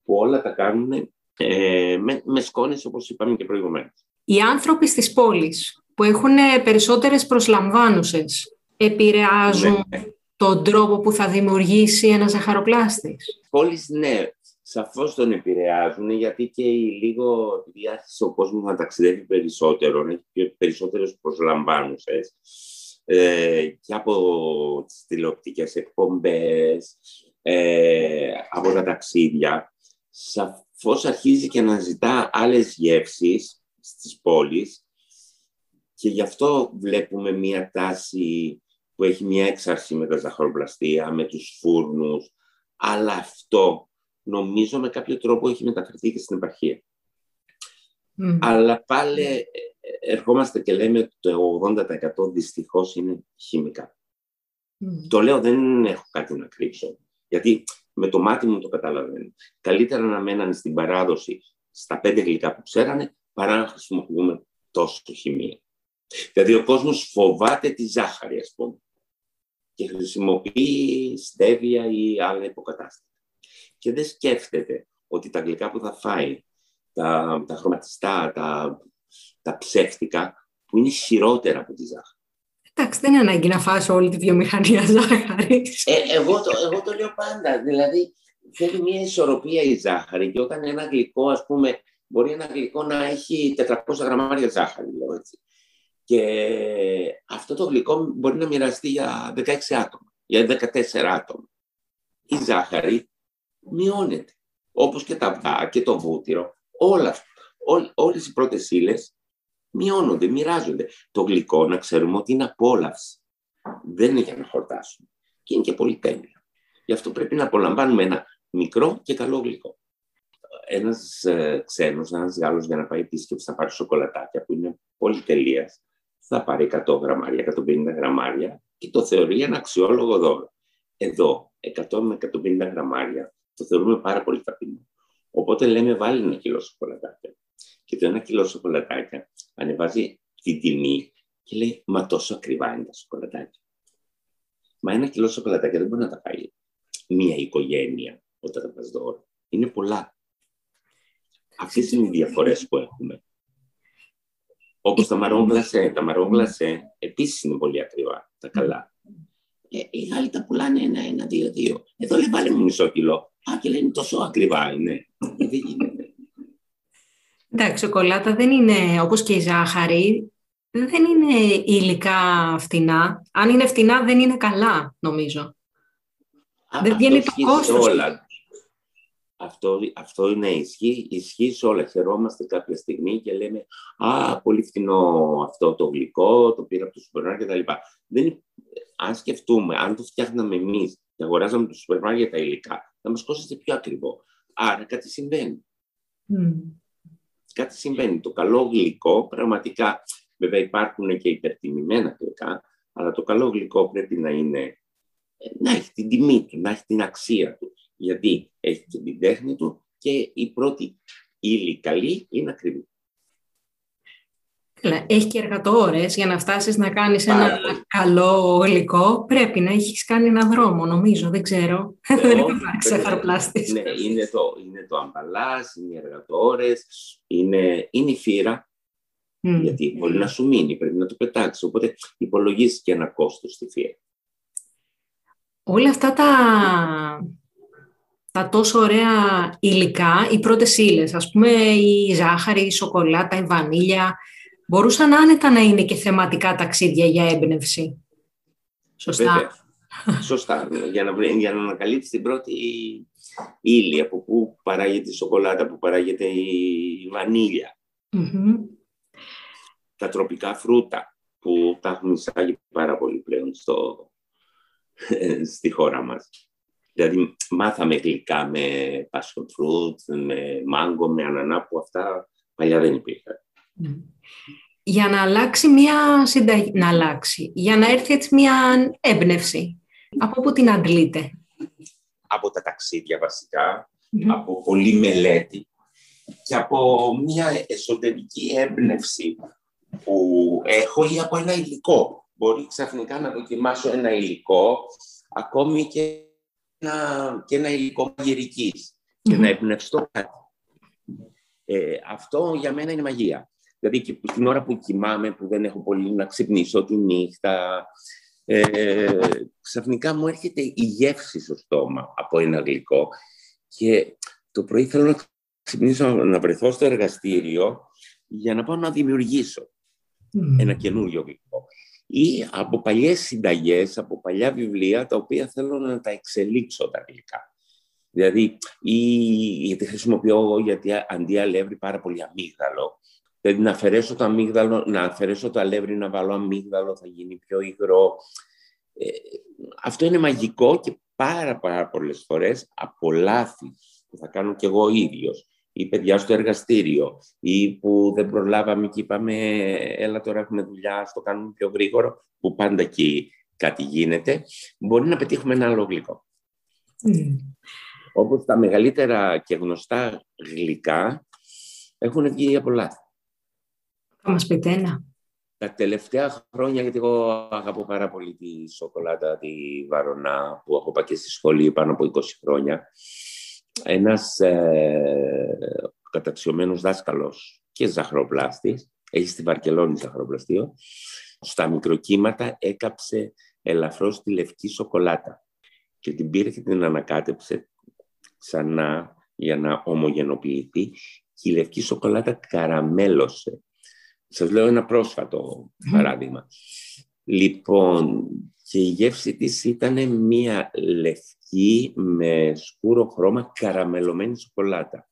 B: που όλα τα κάνουν ε, με, με σκόνες, όπως είπαμε και προηγουμένως.
C: Οι άνθρωποι στις πόλεις που έχουν περισσότερες προσλαμβάνουσες επηρεάζουν ναι τον τρόπο που θα δημιουργήσει ένα ζαχαροπλάστης;
B: Πόλεις, ναι, σαφώς τον επηρεάζουν, γιατί και η λίγο, επειδή άρχισε ο κόσμος να ταξιδεύει περισσότερο, να έχει περισσότερες προσλαμβάνουσες, ε, και από τις τηλεοπτικές εκπομπές, ε, από τα ταξίδια, σαφώς αρχίζει και να ζητά άλλες γεύσεις στις πόλεις και γι' αυτό βλέπουμε μία τάση που έχει μια έξαρση με τα ζαχαροπλαστεία, με τους φούρνους, αλλά αυτό νομίζω με κάποιο τρόπο έχει μεταφερθεί και στην επαρχία. Αλλά πάλι ε, ε, ερχόμαστε και λέμε ότι το 80% δυστυχώς είναι χημικά. Το λέω δεν έχω κάτι να κρύψω, γιατί με το μάτι μου το καταλαβαίνω. Καλύτερα να μένανε στην παράδοση στα πέντε γλυκά που ξέρανε, παρά να χρησιμοποιούμε τόσο χημία. Δηλαδή ο κόσμος φοβάται τη ζάχαρη, ας πούμε, και χρησιμοποιεί στέβια ή άλλα υποκατάστατα. Και δεν σκέφτεται ότι τα γλυκά που θα φάει, τα, τα χρωματιστά, τα, τα ψεύτικα, που είναι χειρότερα από τη ζάχαρη.
C: Εντάξει, δεν είναι ανάγκη να φας όλη τη βιομηχανία ζάχαρης.
B: Ε, εγώ, το, εγώ το λέω πάντα. Δηλαδή, θέλει μια ισορροπία η ζάχαρη και όταν ένα γλυκό, ας πούμε, μπορεί ένα γλυκό να έχει 400 γραμμάρια ζάχαρη, λέω έτσι. Και αυτό το γλυκό μπορεί να μοιραστεί για 16 άτομα, για 14 άτομα. Η ζάχαρη μειώνεται, όπως και τα αυγά και το βούτυρο. Όλα, ό, όλες οι πρώτες ύλες μειώνονται, μοιράζονται. Το γλυκό να ξέρουμε ότι είναι απόλαυση. Δεν είναι για να χορτάσουμε. Και είναι και πολύ τέλειο. Γι' αυτό πρέπει να απολαμβάνουμε ένα μικρό και καλό γλυκό. Ένας ε, ξένος, ένας Γάλλος για να πάει επίσκεψη θα πάρει σοκολατάκια που είναι πολύ τελεία. Θα πάρει 100 γραμμάρια, 150 γραμμάρια και το θεωρεί ένα αξιόλογο δώρο. Εδώ, 100 με 150 γραμμάρια, το θεωρούμε πάρα πολύ ταπεινό. Οπότε λέμε βάλει ένα κιλό σοκολατάκια. Και το ένα κιλό σοκολατάκια ανεβάζει την τιμή και λέει Μα τόσο ακριβά είναι τα σοκολατάκια. Μα ένα κιλό σοκολατάκια δεν μπορεί να τα πάει μία οικογένεια όταν τα πας δώρο. Είναι πολλά. Αυτές είναι οι διαφορές που έχουμε. Όπως τα μαρόν γλασέ. Τα μαρόν γλασέ επίσης είναι πολύ ακριβά, τα καλά. Ε, οι Γάλλοι τα πουλάνε ένα, ένα, δύο, δύο. Εδώ λέει βάλε μου μισό κιλό. Α, και λένε τόσο ακριβά είναι. Ε, δεν γίνεται.
C: Εντάξει, σοκολάτα δεν είναι, όπως και η ζάχαρη, δεν είναι υλικά φτηνά. Αν είναι φτηνά δεν είναι καλά, νομίζω.
B: δεν βγαίνει το κόστος. Όλα. Αυτό, αυτό είναι ισχύ, ισχύ σε όλα. Χαιρόμαστε κάποια στιγμή και λέμε «Α, πολύ φθηνό αυτό το γλυκό, το πήρα από το σούπερ κτλ. Δεν, αν σκεφτούμε, αν το φτιάχναμε εμείς και αγοράζαμε το σούπερ για τα υλικά, θα μας κόστησε πιο ακριβό. Άρα κάτι συμβαίνει. Mm κάτι συμβαίνει. Το καλό γλυκό, πραγματικά, βέβαια υπάρχουν και υπερτιμημένα γλυκά, αλλά το καλό γλυκό πρέπει να είναι, να έχει την τιμή του, να έχει την αξία του. Γιατί έχει και την τέχνη του και η πρώτη ύλη καλή είναι ακριβή.
C: Έχει και εργατόρες για να φτάσεις να κάνεις ένα καλό γλυκό. Πρέπει να έχεις κάνει ένα δρόμο, νομίζω, δεν ξέρω. Ε, δεν έχω
B: ξεχαροπλάστης. Ναι, είναι το, είναι το αμπαλάς, είναι οι εργατόρες, είναι, είναι η φύρα. Γιατί μπορεί να σου μείνει, πρέπει να το πετάξεις. Οπότε υπολογίζεις και ένα κόστος στη φύρα.
C: Όλα αυτά τα, τα τόσο ωραία υλικά, οι πρώτες ύλες, ας πούμε η ζάχαρη, η σοκολάτα, η βανίλια, μπορούσαν άνετα να είναι και θεματικά ταξίδια για έμπνευση. Σωστά.
B: Σωστά. για, να, για να ανακαλύψει την πρώτη ύλη από πού παράγεται η σοκολάτα, που παράγεται η βανιλια Τα τροπικά φρούτα που τα έχουμε εισάγει πάρα πολύ πλέον στο, στη χώρα μας. Δηλαδή μάθαμε γλυκά με passion fruit, με μάγκο, με ανανά που αυτά παλιά δεν υπήρχαν
C: για να αλλάξει μια συνταγή, να αλλάξει, για να έρθει έτσι μια έμπνευση. Από πού την αντλείτε;
B: Από τα ταξίδια από πολλή μελέτη και από μια εσωτερική έμπνευση που έχω ή από ένα υλικό. Μπορεί ξαφνικά να δοκιμάσω ένα υλικό, ακόμη και ένα, και ένα υλικό και να εμπνευστώ κάτι. Ε, αυτό για μένα είναι μαγεία. Δηλαδή και την ώρα που κοιμάμαι, που δεν έχω πολύ να ξυπνήσω τη νύχτα, ε, ξαφνικά μου έρχεται η γεύση στο στόμα από ένα γλυκό και το πρωί θέλω να ξυπνήσω, να βρεθώ στο εργαστήριο για να πάω να δημιουργήσω ένα καινούριο γλυκό. Ή από παλιές συνταγές, από παλιά βιβλία, τα οποία θέλω να τα εξελίξω τα γλυκά. Δηλαδή, ή, γιατί χρησιμοποιώ, γιατί αντί αλεύρι πάρα πολύ αμύγδαλο, Δηλαδή να αφαιρέσω το αμύγδαλο, να αφαιρέσω το αλεύρι, να βάλω αμύγδαλο, θα γίνει πιο υγρό. Ε, αυτό είναι μαγικό και πάρα πάρα πολλές φορές από λάθη που θα κάνω κι εγώ ο ίδιος ή παιδιά στο εργαστήριο ή που δεν προλάβαμε και είπαμε έλα τώρα έχουμε δουλειά, στο κάνουμε πιο γρήγορο, που πάντα εκεί κάτι γίνεται, μπορεί να πετύχουμε ένα άλλο γλυκό. Mm. Όπως τα μεγαλύτερα και γνωστά γλυκά έχουν βγει από λάθη.
C: Θα μας πείτε ένα.
B: Τα τελευταία χρόνια, γιατί εγώ αγαπώ πάρα πολύ τη σοκολάτα, τη βαρονά, που έχω πάει και στη σχολή πάνω από 20 χρόνια, ένας ε, καταξιωμένος δάσκαλος και ζαχροπλάστης, έχει στη Βαρκελόνη ζαχροπλαστείο, στα μικροκύματα έκαψε ελαφρώς τη λευκή σοκολάτα και την πήρε και την ανακάτεψε ξανά για να ομογενοποιηθεί και η λευκή σοκολάτα καραμέλωσε. Σας λέω ένα πρόσφατο παράδειγμα. Λοιπόν, και η γεύση της ήταν μία λευκή με σκούρο χρώμα καραμελωμένη σοκολάτα.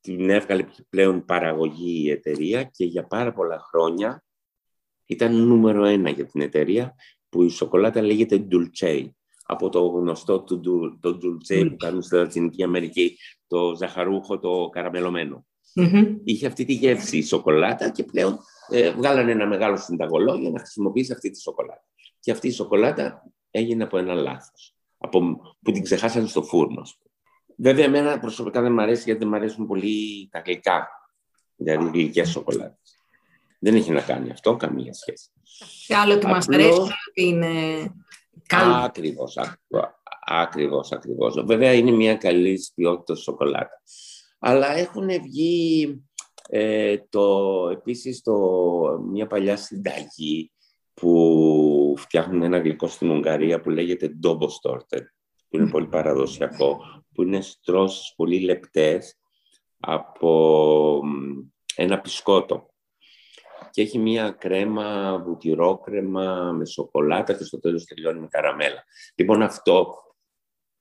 B: Την έβγαλε πλέον παραγωγή η εταιρεία και για πάρα πολλά χρόνια ήταν νούμερο ένα για την εταιρεία που η σοκολάτα λέγεται Dulce από το γνωστό του το Dulce που κάνουν στη Λατινική Αμερική, το ζαχαρούχο, το καραμελωμένο. Είχε αυτή τη γεύση η σοκολάτα και πλέον ε, βγάλανε ένα μεγάλο συνταγολόγιο να χρησιμοποιήσει αυτή τη σοκολάτα. Και αυτή η σοκολάτα έγινε από ένα λάθος, από, που την ξεχάσανε στο φούρνο. Βέβαια, εμένα προσωπικά δεν μου αρέσει γιατί δεν μου αρέσουν πολύ τα γλυκά, δηλαδή γλυκές σοκολάτες. Δεν έχει να κάνει αυτό, καμία σχέση.
C: Και άλλο ότι μας αρέσει, ότι είναι
B: καλό. Ακριβώς, ακριβώς, ακριβώς. Βέβαια είναι μια καλή ποιότητα σοκολάτα. Αλλά έχουν βγει ε, το, επίσης το, μια παλιά συνταγή που φτιάχνουν ένα γλυκό στην Ουγγαρία που λέγεται Dobo που είναι πολύ παραδοσιακό, που είναι στρώσεις πολύ λεπτές από ένα πισκότο και έχει μία κρέμα, βουτυρόκρεμα με σοκολάτα και στο τέλος τελειώνει με καραμέλα. Λοιπόν αυτό,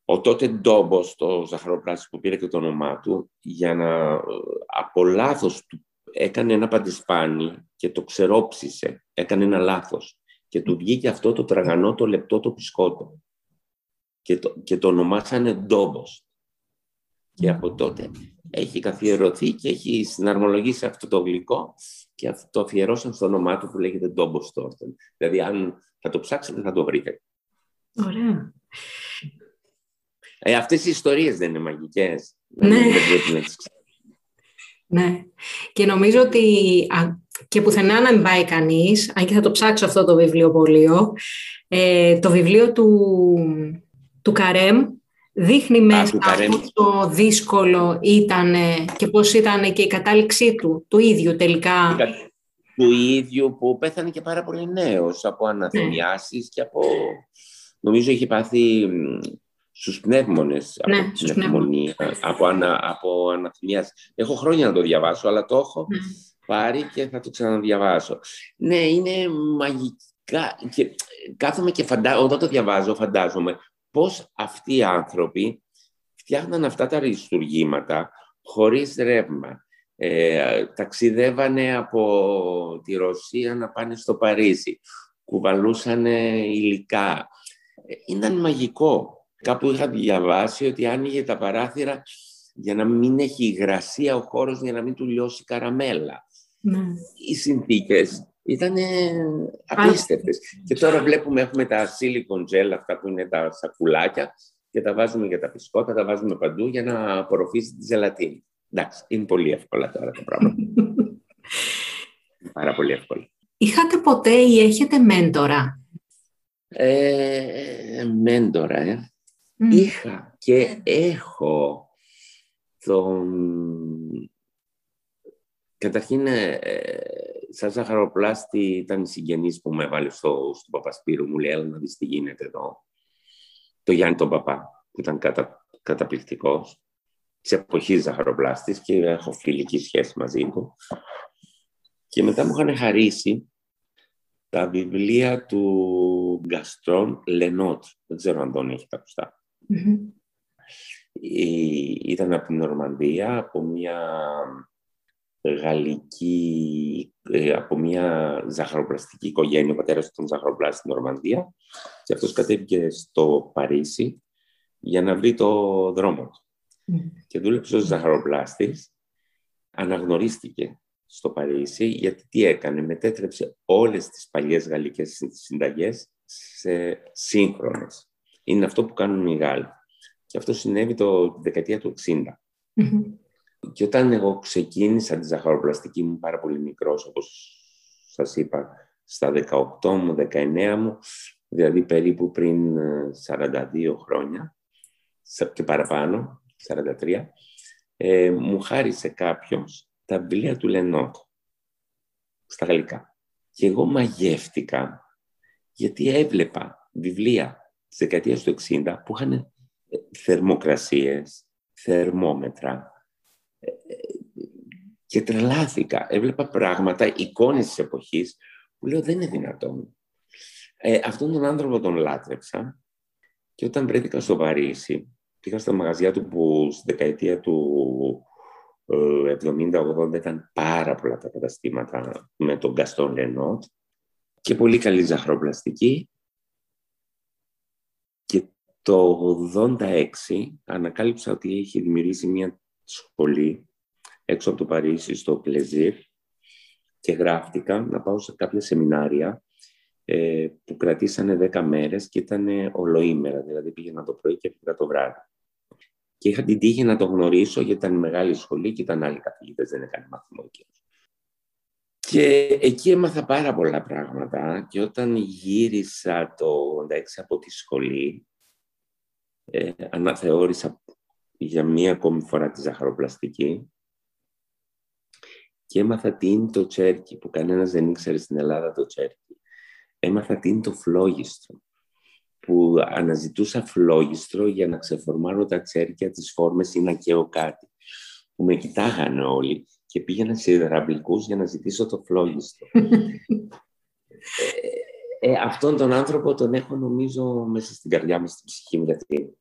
B: ο τότε Ντόμπος, το ζαχαροπλάστη που πήρε και το όνομά του, για να από λάθος του έκανε ένα παντισπάνι και το ξερόψισε, έκανε ένα λάθος και του βγήκε αυτό το τραγανό, το λεπτό, το πισκότο και το, και το ονομάσανε Ντόμπος. Και από τότε έχει καθιερωθεί και έχει συναρμολογήσει αυτό το γλυκό και το αφιερώσαν στο όνομά του που λέγεται Ντόμπος Στόρτεν. Δηλαδή, αν θα το ψάξετε, θα το βρείτε.
C: Ωραία.
B: Ε, αυτές οι ιστορίες δεν είναι μαγικές.
C: Ναι. Δεν ναι. Και νομίζω ότι και πουθενά να μην πάει κανείς, αν και θα το ψάξω αυτό το βιβλίο ε, το βιβλίο του, του Καρέμ δείχνει μέσα πόσο δύσκολο ήταν και πώς ήταν και η κατάληξή του, του ίδιου τελικά.
B: Του ίδιου που πέθανε και πάρα πολύ νέος από αναθεμιάσεις ναι. και από... Νομίζω είχε πάθει στους πνεύμονες
C: ναι,
B: από την πνευμονία, από, ανα, από αναθυμιάσεις. Έχω χρόνια να το διαβάσω, αλλά το έχω ναι. πάρει και θα το ξαναδιαβάσω. Ναι, είναι μαγικά και κάθομαι και φαντάζομαι, όταν το διαβάζω φαντάζομαι πώς αυτοί οι άνθρωποι φτιάχναν αυτά τα αριστουργήματα χωρίς ρεύμα. Ε, ταξιδεύανε από τη Ρωσία να πάνε στο Παρίσι. Κουβαλούσαν υλικά. Ε, ήταν μαγικό. Κάπου είχα διαβάσει ότι άνοιγε τα παράθυρα για να μην έχει υγρασία ο χώρος, για να μην του λιώσει καραμέλα. Ναι. Οι συνθήκες ήταν απίστευτες. Και τώρα βλέπουμε, έχουμε τα silicon gel, αυτά που είναι τα σακουλάκια, και τα βάζουμε για τα πισκότα, τα βάζουμε παντού για να απορροφήσει τη ζελατίνη. Εντάξει, είναι πολύ εύκολα τώρα τα πράγματα. Πάρα πολύ εύκολα.
C: Είχατε ποτέ ή έχετε μέντορα;
B: Ε, μέντορα, ε. Είχα και έχω τον... Καταρχήν, ε, σαν ζαχαροπλάστη ήταν η συγγενής που με έβαλε στο, στο Παπασπύρου. Μου λέει, έλα να δεις τι γίνεται εδώ. Το Γιάννη τον Παπά, που ήταν κατα, καταπληκτικός. Της εποχής ζαχαροπλάστης και έχω φιλική σχέση μαζί του. Και μετά μου είχαν χαρίσει τα βιβλία του Γκαστρόν Λενότ. Δεν ξέρω αν τον έχετε ακουστά. Mm-hmm. Ήταν από την Νορμανδία, από μια γαλλική, ε, από μια ζαχαροπλαστική οικογένεια, ο πατέρας ήταν ζαχαροπλάστη στην Νορμανδία και αυτός κατέβηκε στο Παρίσι για να βρει το δρόμο του. και δούλεψε ως ζαχαροπλάστης. Αναγνωρίστηκε στο Παρίσι γιατί τι έκανε, μετέτρεψε όλες τις παλιές γαλλικές συνταγές σε σύγχρονες. Είναι αυτό που κάνουν οι Γάλλοι. Και αυτό συνέβη το δεκαετία του 60. Και όταν εγώ ξεκίνησα τη ζαχαροπλαστική μου πάρα πολύ μικρός, όπως σας είπα, στα 18 μου, 19 μου, δηλαδή περίπου πριν 42 ε, χρόνια και παραπάνω, 43, ε, μου χάρισε κάποιος τα βιβλία του Λενότ στα γαλλικά. Και εγώ μαγεύτηκα γιατί έβλεπα βιβλία της δεκαετίας του 60 που είχαν ε, θερμοκρασίες, θερμόμετρα ε, και τρελάθηκα. Έβλεπα πράγματα, εικόνες της εποχής που λέω δεν είναι δυνατόν. Ε, αυτόν τον άνθρωπο τον λάτρεψα και όταν βρέθηκα στο Παρίσι, πήγα στα μαγαζιά του που στη δεκαετία του 70-80 ε, ήταν πάρα πολλά τα καταστήματα με τον Γκαστόν Λενότ και πολύ καλή ζαχροπλαστική. Και το 86 ανακάλυψα ότι είχε δημιουργήσει μια σχολή έξω από το Παρίσι, στο Πλεζίρ και γράφτηκα να πάω σε κάποια σεμινάρια ε, που κρατήσανε 10 μέρες και ήταν ολοήμερα, δηλαδή πήγαινα το πρωί και πήγα το βράδυ. Και είχα την τύχη να το γνωρίσω γιατί ήταν μεγάλη σχολή και ήταν άλλοι καθηγητές, δεν έκανε μάθημα εκεί. Και εκεί έμαθα πάρα πολλά πράγματα και όταν γύρισα το 86 από τη σχολή, ε, αναθεώρησα για μία ακόμη φορά τη ζαχαροπλαστική και έμαθα τι είναι το τσέρκι, που κανένας δεν ήξερε στην Ελλάδα το τσέρκι. Έμαθα τι είναι το φλόγιστρο, που αναζητούσα φλόγιστρο για να ξεφορμάρω τα τσέρκια, τις φόρμες ή να καίω κάτι. Που με κοιτάγανε όλοι και πήγαινα σε υδραυλικούς για να ζητήσω το φλόγιστρο. ε, ε, αυτόν τον άνθρωπο τον έχω νομίζω μέσα στην καρδιά μου, στην ψυχή μου, γιατί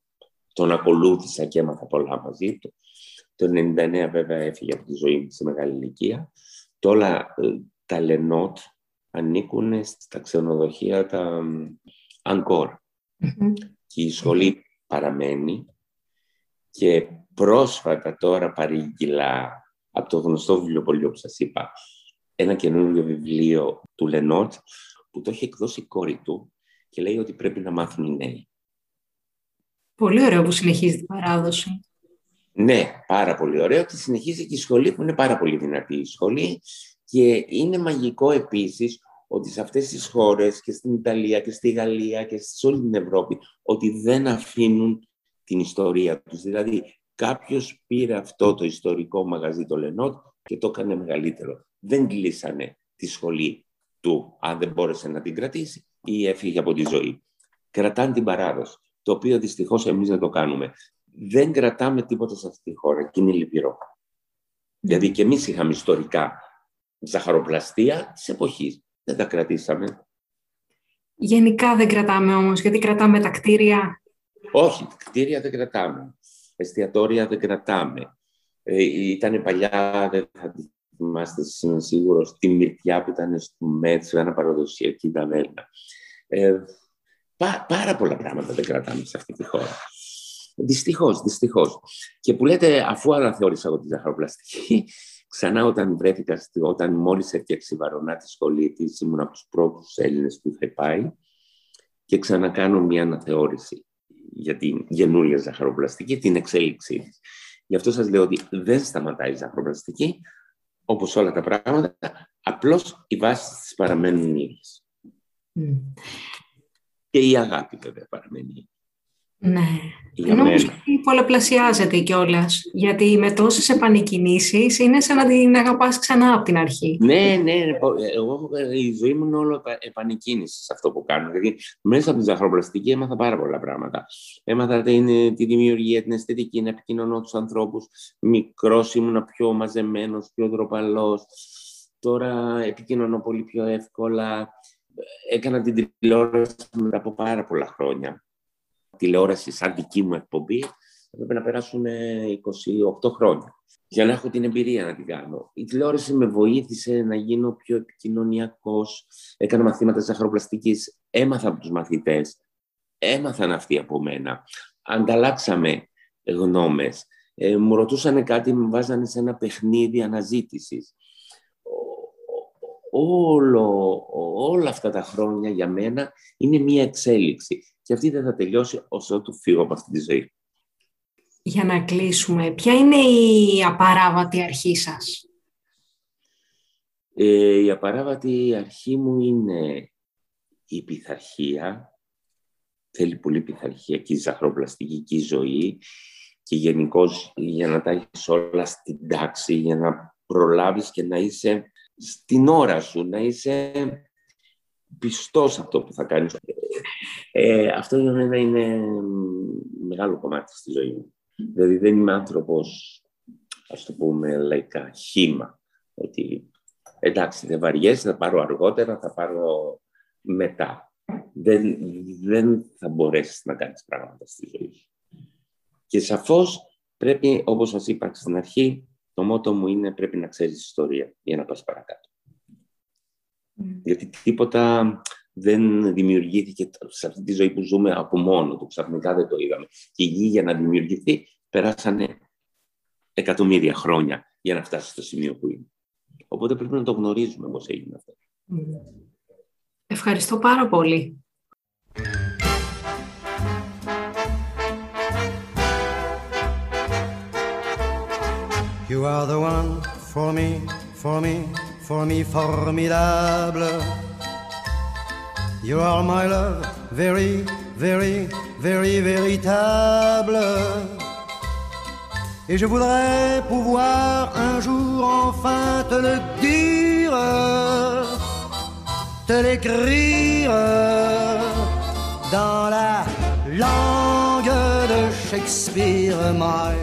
B: τον ακολούθησα και έμαθα πολλά μαζί του. Το 99 βέβαια έφυγε από τη ζωή μου σε μεγάλη ηλικία. Τώρα ε, τα Λενότ ανήκουν στα ξενοδοχεία τα Αγκόρ. Και η σχολή παραμένει και πρόσφατα τώρα παρήγγειλα από το γνωστό βιβλιοπωλείο που σας είπα ένα καινούργιο βιβλίο του Λενότ που το έχει εκδώσει η κόρη του και λέει ότι πρέπει να μάθουν οι νέοι.
C: Πολύ ωραίο που συνεχίζει την παράδοση.
B: Ναι, πάρα πολύ ωραίο και συνεχίζει και η σχολή που είναι πάρα πολύ δυνατή η σχολή και είναι μαγικό επίσης ότι σε αυτές τις χώρες και στην Ιταλία και στη Γαλλία και σε όλη την Ευρώπη ότι δεν αφήνουν την ιστορία τους. Δηλαδή κάποιος πήρε αυτό το ιστορικό μαγαζί το Λενότ και το έκανε μεγαλύτερο. Δεν κλείσανε τη σχολή του αν δεν μπόρεσε να την κρατήσει ή έφυγε από τη ζωή. Κρατάνε την παράδοση, το οποίο δυστυχώς εμείς δεν το κάνουμε δεν κρατάμε τίποτα σε αυτή τη χώρα και είναι λυπηρό. Δηλαδή και εμείς είχαμε ιστορικά ζαχαροπλαστεία της εποχής. Δεν τα κρατήσαμε.
C: Γενικά δεν κρατάμε όμως, γιατί κρατάμε τα κτίρια.
B: Όχι, κτίρια δεν κρατάμε. Εστιατόρια δεν κρατάμε. Ε, ήταν παλιά, δεν θα θυμάστε σίγουρος, τη Μυρτιά που ήταν στο Μέτσο, ένα παραδοσιακή ταβέρνα. Ε, πά, πάρα πολλά πράγματα δεν κρατάμε σε αυτή τη χώρα. Δυστυχώς, δυστυχώς. Και που λέτε, αφού αναθεώρησα εγώ τη ζαχαροπλαστική, ξανά όταν βρέθηκα, όταν μόλις έφτιαξε η Βαρονά τη σχολή της, ήμουν από τους πρώτους Έλληνες που είχε πάει και ξανακάνω μια αναθεώρηση για την καινούρια ζαχαροπλαστική, την εξέλιξή της. Γι' αυτό σας λέω ότι δεν σταματάει η ζαχαροπλαστική, όπως όλα τα πράγματα, απλώς οι βάσεις της παραμένουν ίδιες. Mm. Και η αγάπη βέβαια παραμένει
C: ναι. Νομίζω ότι πολλαπλασιάζεται κιόλας. Γιατί με τόσες επανεκκινήσεις είναι σαν να την αγαπάς ξανά από την αρχή.
B: Ναι, ναι. Εγώ η ζωή μου είναι όλο επανεκκίνησης σε αυτό που κάνω. Γιατί μέσα από τη ζαχαροπλαστική έμαθα πάρα πολλά πράγματα. Έμαθα την, τη δημιουργία, την αισθητική, να επικοινωνώ τους ανθρώπους. Μικρός ήμουν πιο μαζεμένος, πιο ντροπαλός. Τώρα επικοινωνώ πολύ πιο εύκολα. Έκανα την τηλεόραση μετά από πάρα πολλά χρόνια τηλεόραση σαν δική μου εκπομπή, έπρεπε να περάσουν 28 χρόνια για να έχω την εμπειρία να την κάνω. Η τηλεόραση με βοήθησε να γίνω πιο επικοινωνιακός, έκανα μαθήματα ζαχαροπλαστικής, έμαθα από τους μαθητές, έμαθαν αυτοί από μένα, ανταλλάξαμε γνώμες. ε, μου ρωτούσαν κάτι, με βάζανε σε ένα παιχνίδι αναζήτησης. Όλο, όλα αυτά τα χρόνια για μένα είναι μία εξέλιξη και αυτή δεν θα τελειώσει όσο του φύγω από αυτή τη ζωή.
D: Για να κλείσουμε, ποια είναι η απαράβατη αρχή σας;
B: Ε, η απαράβατη αρχή μου είναι η πειθαρχία. Θέλει πολύ πειθαρχία και η ζαχροπλαστική ζωή και γενικώ για να τα έχεις όλα στην τάξη, για να προλάβεις και να είσαι στην ώρα σου, να είσαι πιστός αυτό που θα κάνεις. Ε, αυτό για μένα είναι μεγάλο κομμάτι στη ζωή μου. Δηλαδή δεν είμαι άνθρωπος, ας το πούμε λαϊκά, χήμα. Ότι εντάξει δεν βαριέσαι, θα πάρω αργότερα, θα πάρω μετά. Δεν, δεν θα μπορέσεις να κάνεις πράγματα στη ζωή σου. Και σαφώς πρέπει, όπως σας είπα στην αρχή, το μότο μου είναι πρέπει να ξέρεις ιστορία για να πας παρακάτω. Mm. Γιατί τίποτα δεν δημιουργήθηκε σε αυτή τη ζωή που ζούμε από μόνο του. Ξαφνικά δεν το είδαμε. Και η γη για να δημιουργηθεί περάσανε εκατομμύρια χρόνια για να φτάσει στο σημείο που είναι. Οπότε πρέπει να το γνωρίζουμε πώς έγινε αυτό. Mm.
D: Ευχαριστώ πάρα πολύ. You are the one for me, for me, for me formidable. You are my love, very, very, very véritable. Et je voudrais pouvoir un jour enfin te le dire, te l'écrire dans la langue de Shakespeare, my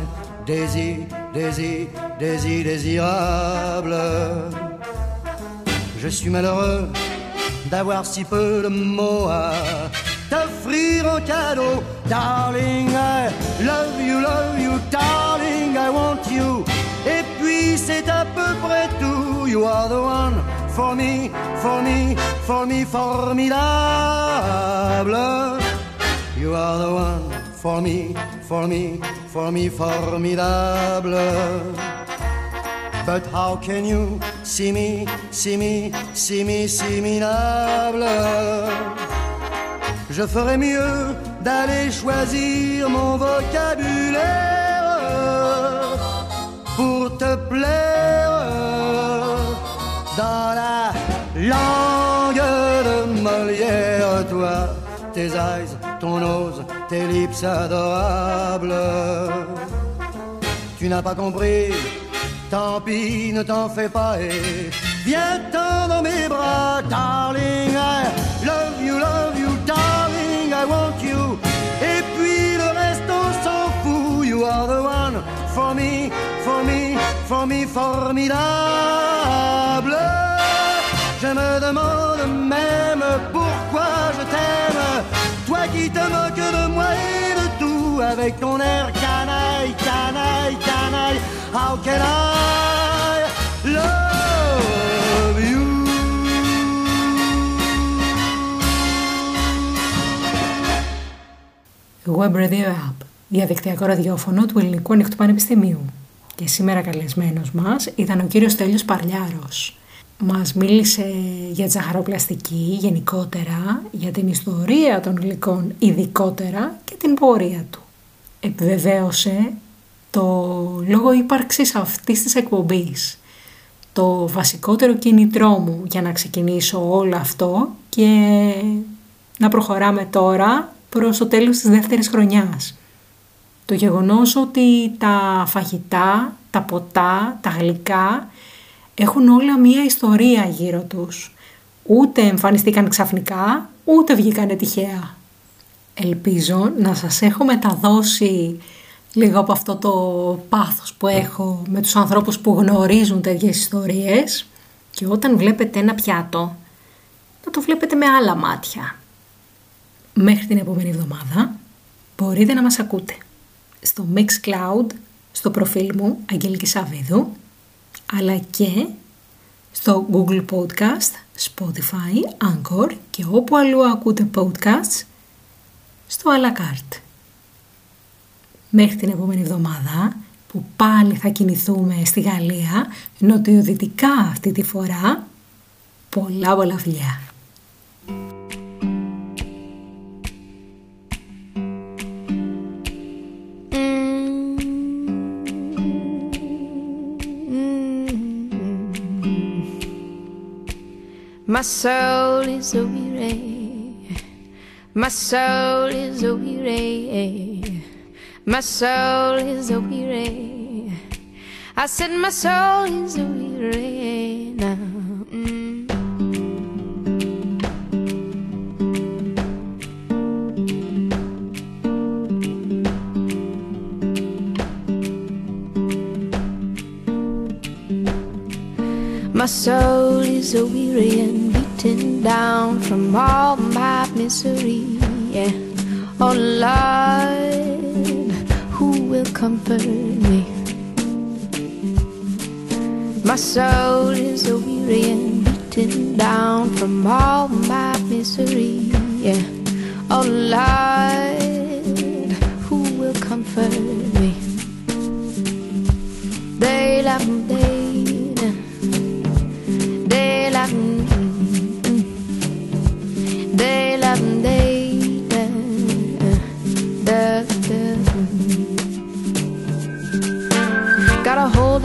D: désir, désir, désir, désirable. Je suis malheureux d'avoir si peu de mots à t'offrir en cadeau. Darling, I love you, love you, darling, I want you. Et puis c'est à peu près tout. You are the one for me, for me, for me, formidable. You are the one for me, for me, for me formidable. But how can you see me, see me, see me, similable Je ferais mieux d'aller choisir mon vocabulaire pour te plaire dans la langue de Molière, toi, tes eyes, ton nose tes lips adorables. Tu n'as pas compris, tant pis, ne t'en fais pas et viens-t'en dans mes bras, darling. I love you, love you, darling, I want you. Et puis le reste, on s'en fout. You are the one for me, for me, for me, formidable. Je me demande même pourquoi je t'aime toi qui te moques de moi et de tout avec ton air canaille, canaille, canaille. How can I Web Radio App, διαδικτυακό ραδιόφωνο του Ελληνικού Ανοιχτού Πανεπιστημίου. Και σήμερα καλεσμένος μας ήταν ο κύριος Τέλειος Παρλιάρος, μας μίλησε για τη ζαχαροπλαστική γενικότερα, για την ιστορία των γλυκών ειδικότερα και την πορεία του. Επιβεβαίωσε το λόγο ύπαρξης αυτής της εκπομπής. Το βασικότερο κίνητρό μου για να ξεκινήσω όλο αυτό και να προχωράμε τώρα προς το τέλος της δεύτερης χρονιάς. Το γεγονός ότι τα φαγητά, τα ποτά, τα γλυκά έχουν όλα μία ιστορία γύρω τους. Ούτε εμφανιστήκαν ξαφνικά, ούτε βγήκαν τυχαία. Ελπίζω να σας έχω μεταδώσει λίγο από αυτό το πάθος που έχω με τους ανθρώπους που γνωρίζουν τέτοιες ιστορίες και όταν βλέπετε ένα πιάτο, να το βλέπετε με άλλα μάτια. Μέχρι την επόμενη εβδομάδα μπορείτε να μας ακούτε στο Mixcloud, στο προφίλ μου Αγγελική Σαββίδου αλλά και στο Google Podcast, Spotify, Anchor και όπου αλλού ακούτε podcasts στο à la carte. Μέχρι την επόμενη εβδομάδα
C: που πάλι θα κινηθούμε στη Γαλλία, νοτιοδυτικά αυτή τη φορά. Πολλά πολλά φιλιά!
E: My soul is weary, my soul is weary, my soul is a weary. I said my soul is weary now. Mm. My soul is a weary and beaten down from all my misery. Yeah. Oh Lord, who will comfort me? My soul is a weary and beaten down from all my misery. Yeah. Oh Lord, who will comfort me? They love me.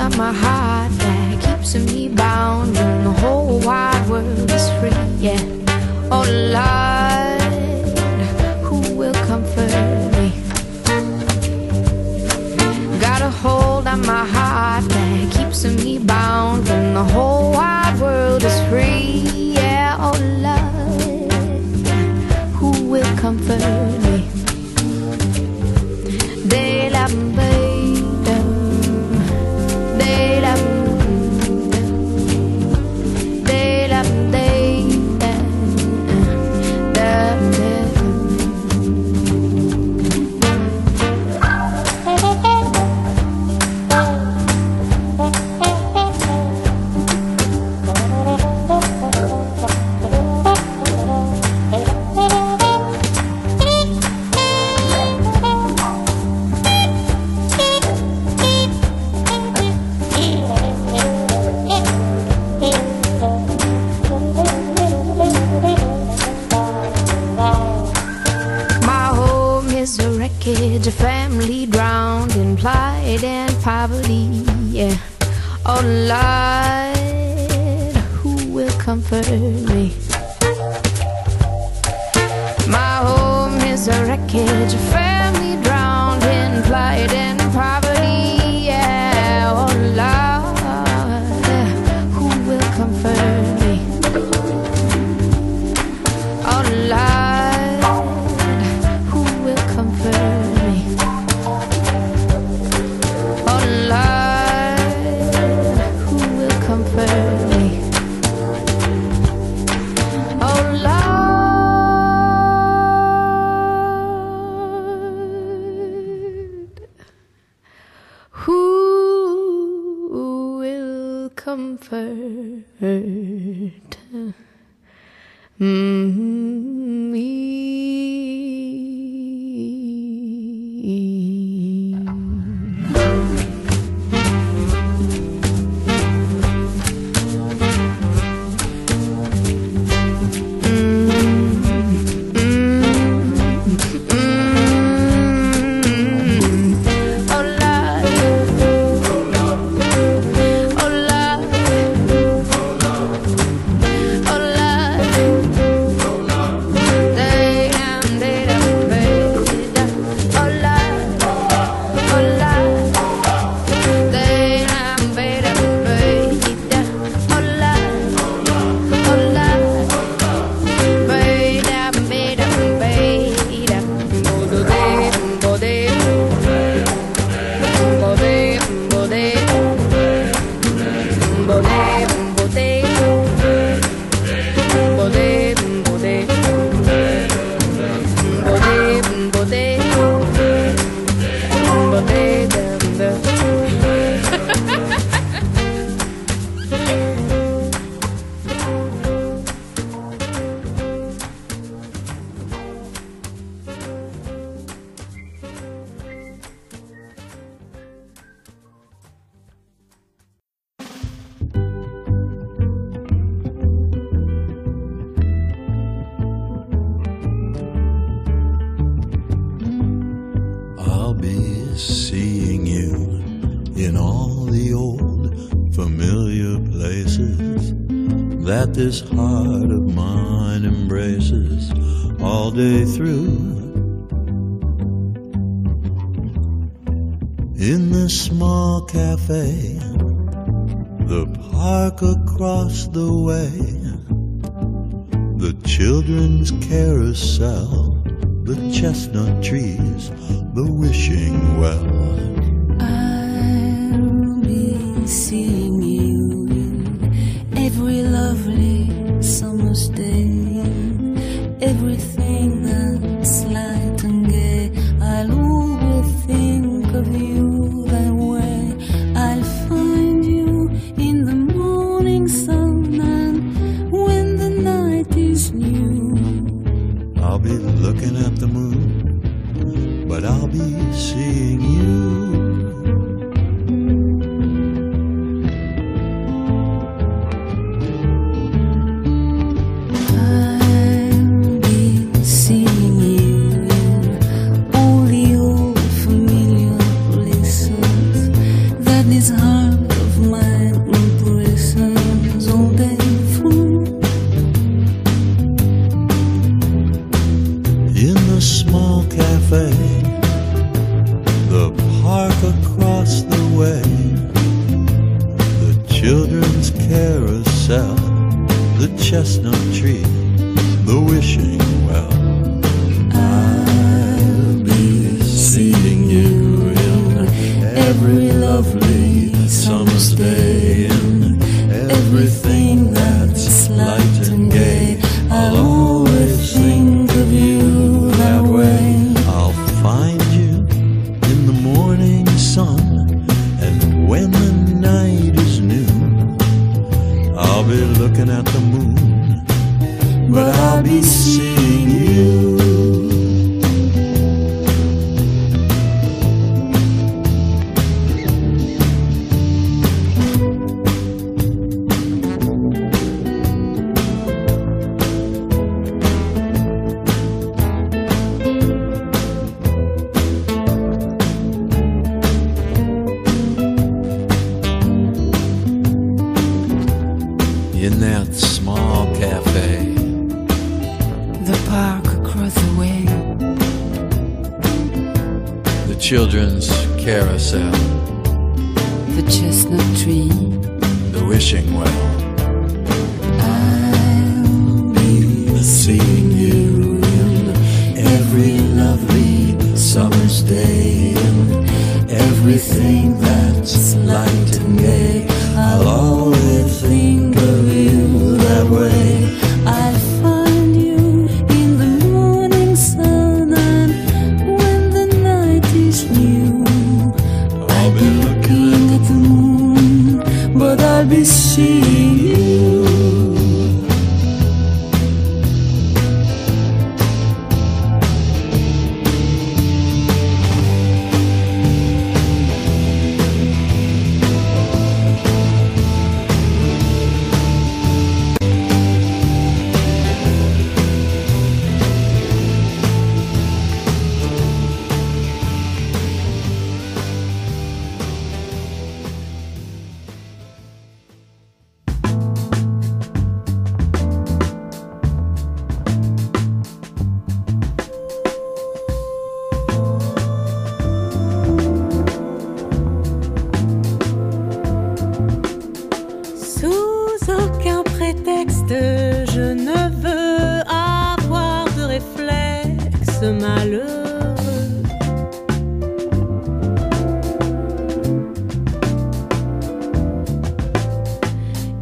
E: On my heart that keeps me bound when the whole wide world is free. Yeah. Oh Lord, who will comfort me? Got a hold on my heart that keeps me bound when the whole wide world is free.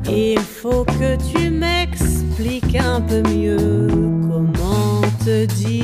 A: Il faut que tu m'expliques un peu mieux comment te dire.